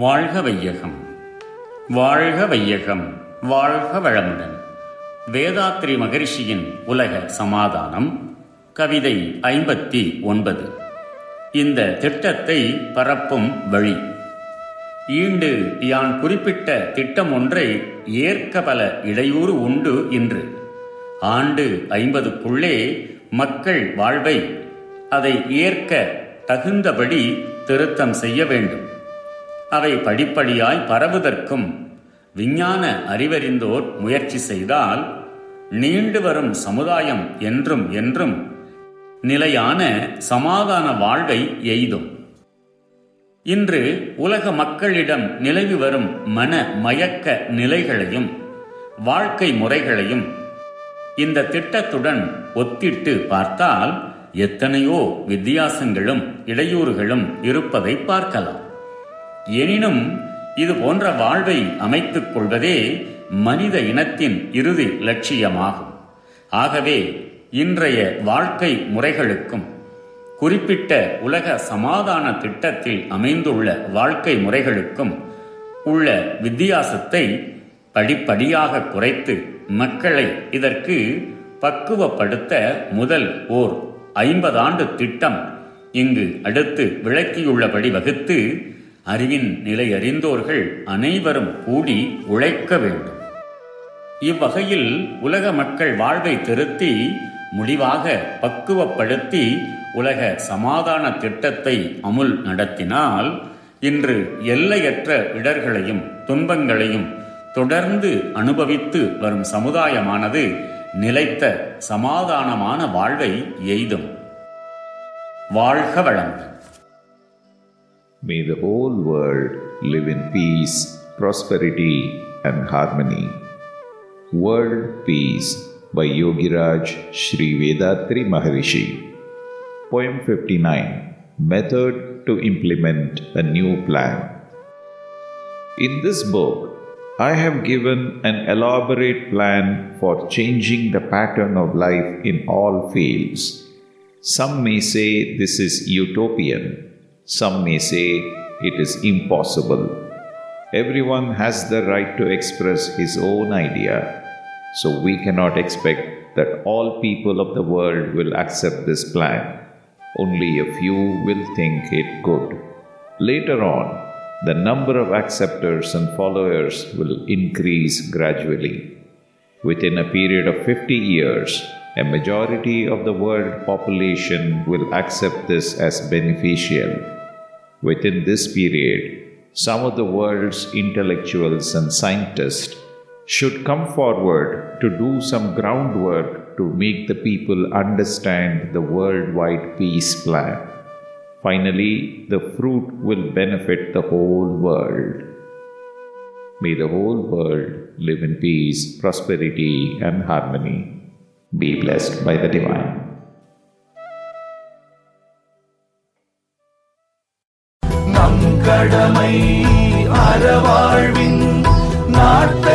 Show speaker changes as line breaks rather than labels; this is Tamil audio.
வாழ்க வையகம். வாழ்க வையகம் வாழ்க வளமுடன். வேதாத்ரி மகரிஷியின் உலக சமாதானம் கவிதை ஐம்பத்தி ஒன்பது. இந்த திட்டத்தை பரப்பும் வழி. ஈண்டு யான் குறிப்பிட்ட திட்டம் ஒன்றை ஏற்க பல இடையூறு உண்டு இன்று. ஆண்டு ஐம்பதுக்குள்ளே மக்கள் வாழ்வை அதை ஏற்க தகுந்தபடி திருத்தம் செய்ய வேண்டும். அவை படிப்படியாய் பரவுதற்கும் விஞ்ஞான அறிவறிந்தோர் முயற்சி செய்தால் நீண்டு வரும் சமுதாயம் என்றும் என்றும் நிலையான சமாதான வாழ்வை எய்தும். இன்று உலக மக்களிடம் நிலவி வரும் மன மயக்க நிலைகளையும் வாழ்க்கை முறைகளையும் இந்த திட்டத்துடன் ஒத்திட்டு பார்த்தால் எத்தனையோ வித்தியாசங்களும் இடையூறுகளும் இருப்பதை பார்க்கலாம். எனினும் இது போன்ற வாழ்வை அமைத்துக் கொள்வதே மனித இனத்தின் இறுதி லட்சியமாகும். ஆகவே இன்றைய வாழ்க்கை முறைகளுக்கும் குறிப்பிட்ட உலக சமாதான திட்டத்தில் அமைந்துள்ள வாழ்க்கை முறைகளுக்கும் உள்ள வித்தியாசத்தை படிப்படியாக குறைத்து மக்களை இதற்கு பக்குவப்படுத்த முதல் ஓர் ஐம்பதாண்டு திட்டம் இங்கு அடுத்து விளக்கியுள்ளபடி வகுத்து அறிவின் நிலை அறிந்தோர்கள் அனைவரும் கூடி உழைக்க வேண்டும். இவ்வகையில் உலக மக்கள் வாழ்வை திருத்தி முடிவாக பக்குவப்படுத்தி உலக சமாதான திட்டத்தை அமுல் நடத்தினால் இன்று எல்லையற்ற இடர்களையும் துன்பங்களையும் தொடர்ந்து அனுபவித்து வரும் சமுதாயமானது நிலைத்த சமாதானமான வாழ்வை எய்தும். வாழ்க வளங்கள்
May the whole world live in peace, prosperity, and harmony. World Peace by Yogiraj Sri Vedatri Maharishi. Poem 59 Method to Implement a New Plan. In this book, I have given an elaborate plan for changing the pattern of life in all fields. Some may say this is utopian, some may say it is impossible. Everyone has the right to express his own idea, so we cannot expect that all people of the world will accept this plan. Only a few will think it good. Later on, the number of acceptors and followers will increase gradually. Within a period of 50 years, a majority of the world population will accept this as beneficial. Within this period, some of the world's intellectuals and scientists should come forward to do some groundwork to make the people understand the worldwide peace plan. Finally, the fruit will benefit the whole world. May the whole world live in peace, prosperity, and harmony. Be blessed by the Divine.
நம் கடமை அறவாழ்வின் நாட்ட